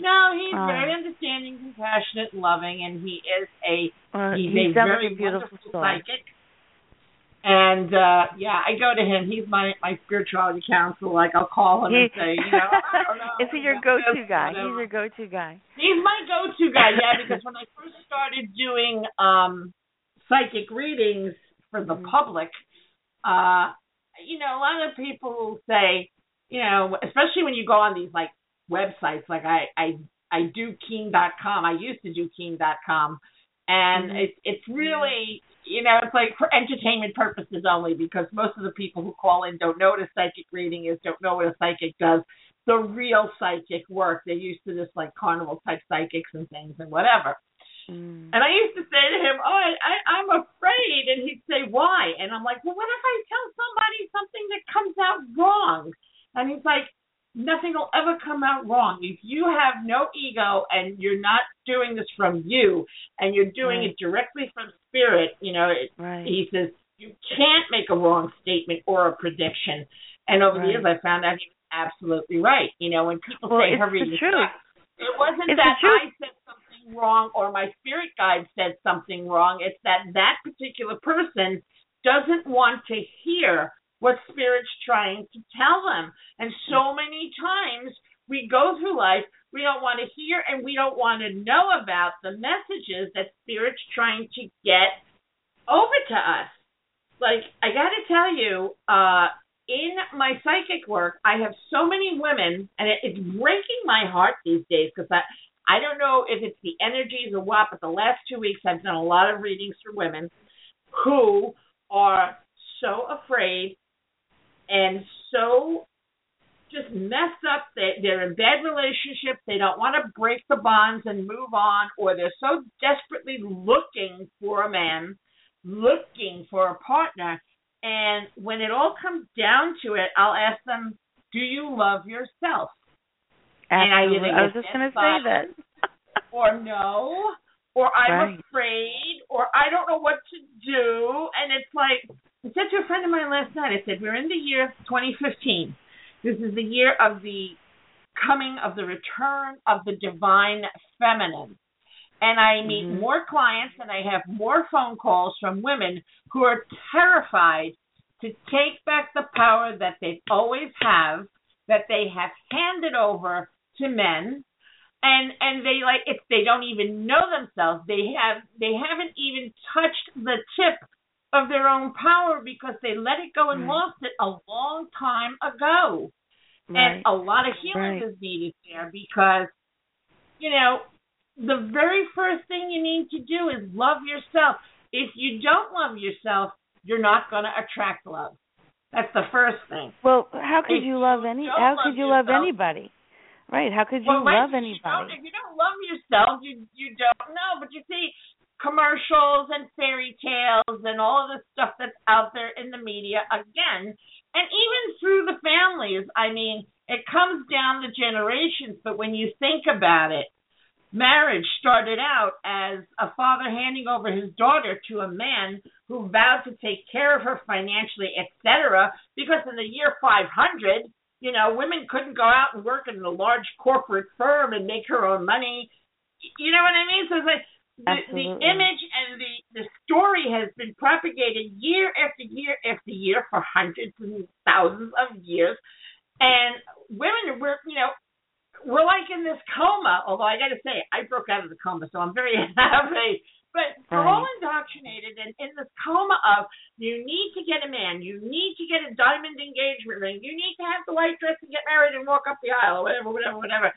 no, he's very understanding, compassionate, loving, and he is a Well, he's, he a very beautiful wonderful soul. psychic. And uh yeah, I go to him. He's my my spirituality counselor. Like I'll call him and say, you know, I don't know. *laughs* Is he your go-to guy? whatever. He's your go-to guy. He's my go-to guy, yeah, *laughs* because when I first started doing um psychic readings for the Mhm. public, uh you know, a lot of people will say, you know, especially when you go on these like websites like I I I do keen.com. I used to do keen.com and Mhm. it's it's really you know it's like for entertainment purposes only because most of the people who call in don't know what a psychic reading is don't know what a psychic does the real psychic work they're used to this like carnival type psychics and things and whatever Mm. and I used to say to him, "Oh, I, I I'm afraid," and he'd say, "Why?" And I'm like, "Well, what if I tell somebody something that comes out wrong?" And he's like, "Nothing will ever come out wrong if you have no ego and you're not doing this from you and you're doing Right. it directly from spirit. You know, it, Right. he says you can't make a wrong statement or a prediction." And over the years, I found out he was absolutely right. You know, when people Well, say her reading it wasn't It's that. I said something wrong or my spirit guide said something wrong. It's that that particular person doesn't want to hear what spirit's trying to tell them. And so many times we go through life, we don't want to hear and we don't want to know about the messages that spirit's trying to get over to us. Like I got to tell you, uh in my psychic work, I have so many women, and it, it's breaking my heart these days because I, I don't know if it's the energies or what, but the last two weeks I've done a lot of readings for women who are so afraid and so just messed up. They, they're in bad relationships. They don't want to break the bonds and move on, or they're so desperately looking for a man, looking for a partner. And when it all comes down to it, I'll ask them, "Do you love yourself?" And I Absolutely. I was just going to say that. or no, or I'm Right. afraid, or I don't know what to do. And it's like, I said to a friend of mine last night, I said, We're in the year 2015. This is the year of the coming of the return of the divine feminine. And I meet Mhm. more clients and I have more phone calls from women who are terrified to take back the power that they always have, that they have handed over to men and and they like if they don't even know themselves they have they haven't even touched the tip of their own power because they let it go and Right. lost it a long time ago Right. and a lot of healing Right. is needed there because you know the very first thing you need to do is love yourself if you don't love yourself you're not going to attract love that's the first thing Well, how could If you love any? How could you love anybody? Right? How could you well, love if you anybody? If you don't love yourself, you you don't know. But you see commercials and fairy tales and all of the stuff that's out there in the media again, and even through the families. I mean, it comes down the generations, but when you think about it, marriage started out as a father handing over his daughter to a man who vowed to take care of her financially, etc. Because in the year 500, you know, women couldn't go out and work in a large corporate firm and make her own money. You know what I mean? So it's like the, the image and the the story has been propagated year after year after year for hundreds and thousands of years, and women were, you know, we're like in this coma. Although I got to say, I broke out of the coma, so I'm very *laughs* happy. But we're all indoctrinated and in this coma of you need to get a man, you need to get a diamond engagement ring, you need to have the white dress and get married and walk up the aisle, or whatever, whatever, whatever.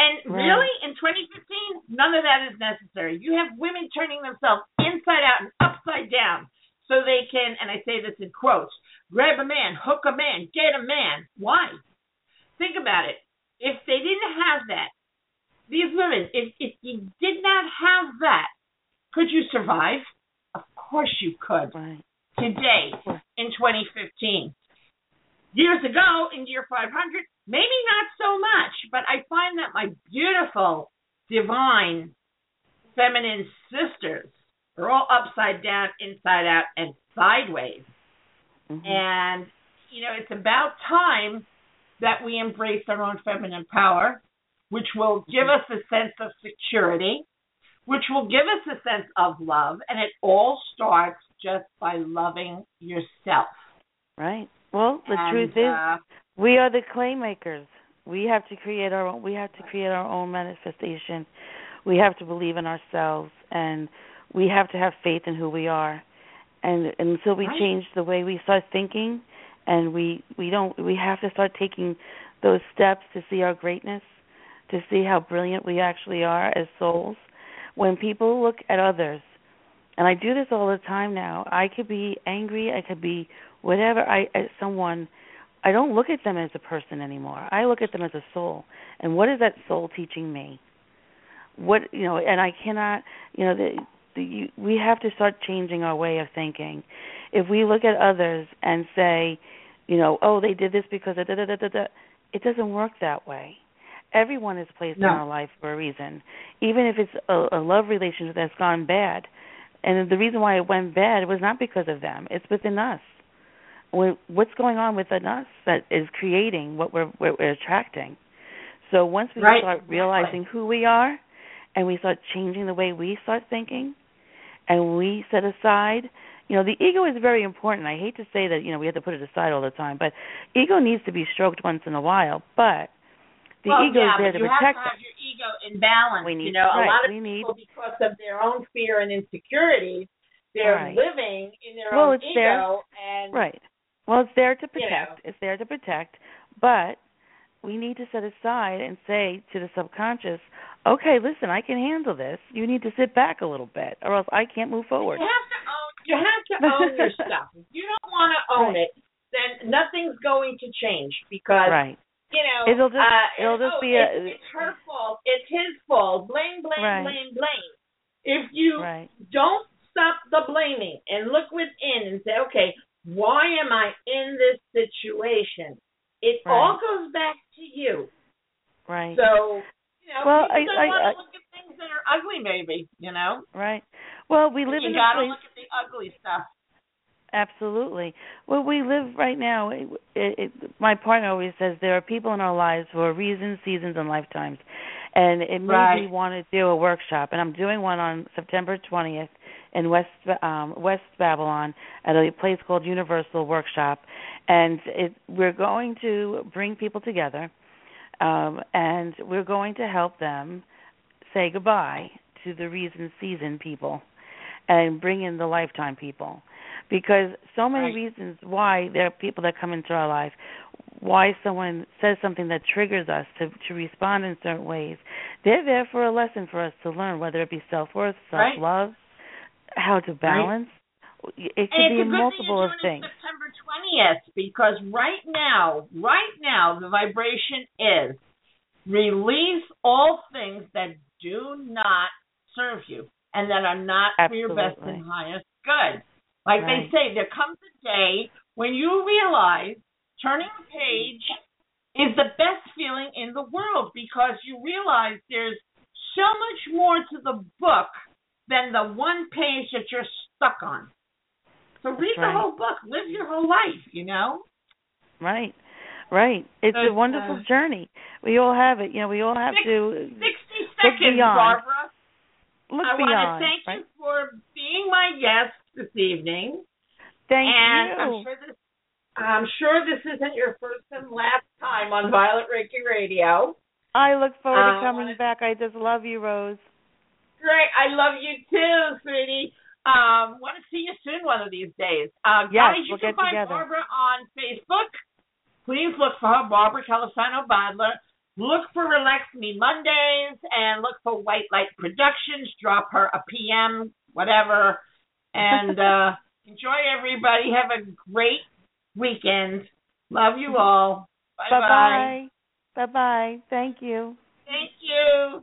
And Right. really, in 2015, none of that is necessary. You have women turning themselves inside out and upside down so they can, and I say this in quotes, grab a man, hook a man, get a man. Why? Think about it. If they didn't have that, these women, if, if you did not have that, could you survive? Of course you could. Right. Today, in 2015. Years ago, in year 500, maybe not so much, but I find that my beautiful, divine, feminine sisters are all upside down, inside out, and sideways. Mhm. And, you know, it's about time that we embrace our own feminine power, which will give us a sense of security, which will give us a sense of love. And it all starts just by loving yourself. Right. Well, the And, truth is, uh, we are the clay makers. We have to create our own. We have to create our own manifestation. We have to believe in ourselves, and we have to have faith in who we are. And, and until we change the way we start thinking, and we we don't, we have to start taking those steps to see our greatness, to see how brilliant we actually are as souls. When people look at others, and I do this all the time now. I could be angry. I could be whatever. I at someone. I don't look at them as a person anymore. I look at them as a soul. And what is that soul teaching me? What you know? And I cannot. You know, the, the you, we have to start changing our way of thinking. If we look at others and say, you know, oh, they did this because of da da da da da, it doesn't work that way. Everyone is placed No. in our life for a reason, even if it's a, a love relationship that's gone bad. And the reason why it went bad was not because of them; it's within us. Wh- What's going on within us that is creating what we're, what we're attracting? So once we Right, start realizing who we are, and we start changing the way we start thinking, and we set aside, you know, the ego is very important. I hate to say that, you know, we have to put it aside all the time, but ego needs to be stroked once in a while. But the well, ego yeah, is there to you protect have to us. have your ego in balance. We need- you know, a lot of we need- people, because of their own fear and insecurity, they're Right. living in their Well, own it's ego there. and Right. Well, it's there to protect. know. It's there to protect, but we need to set aside and say to the subconscious, "Okay, listen, I can handle this. You need to sit back a little bit, or else I can't move forward." You have to own. You have to own your *laughs* stuff. If you don't want to own Right. it, then nothing's going to change because Right. you know It'll just- uh, it'll just oh, be a- it's, it's her fault. It's his fault. Blame, blame, Right. blame, blame. If you Right. don't stop the blaming and look within and say, okay, why am I in this situation? It Right. all goes back to you. Right. So, you know, Well, people I- don't I- want I- to look at things that are ugly, maybe, you know? right. Well, we live you in got to place. look at the ugly stuff. Absolutely. Well, we live right now. It, it, it, my partner always says there are people in our lives for reasons, seasons, and lifetimes, and it made me want to do a workshop. And I'm doing one on September 20th in West um, West Babylon at a place called Universal Workshop, and it, we're going to bring people together, um, and we're going to help them say goodbye to the reason, season people, and bring in the lifetime people because so many Right. reasons why there are people that come into our life why someone says something that triggers us to to respond in certain ways they're there for a lesson for us to learn whether it be self-worth self love, Right. How to balance? It could be a multiple thing of things. September 20th because right now, right now, the vibration is release all things that do not serve you and that are not for your best and highest good. Like they say, there comes a day when you realize turning a page is the best feeling in the world because you realize there's so much more to the book than the one page that you're stuck on. So read the whole book, live your whole life, you know? right right it's But, a wonderful uh, journey we all have it you know we all have Six- to 60 seconds, beyond. Barbara. look I beyond I want to thank right? you for being my guest this evening. thank and you I'm sure this I'm sure this isn't your first and last time on Violet Reiki Radio. I look forward Uh, to coming back. I just love you, Rose. Great. I love you too, sweetie. Um, want to see you soon one of these days. Uh, Yes, guys, you we'll can find together. Barbara on Facebook. Please look for her, Barbara Califano Badler. Look for Relax Me Mondays and look for White Light Productions. Drop her a PM, whatever. And *laughs* uh, enjoy everybody. Have a great weekend. Love you all. Bye bye. Bye bye. Thank you. Thank you.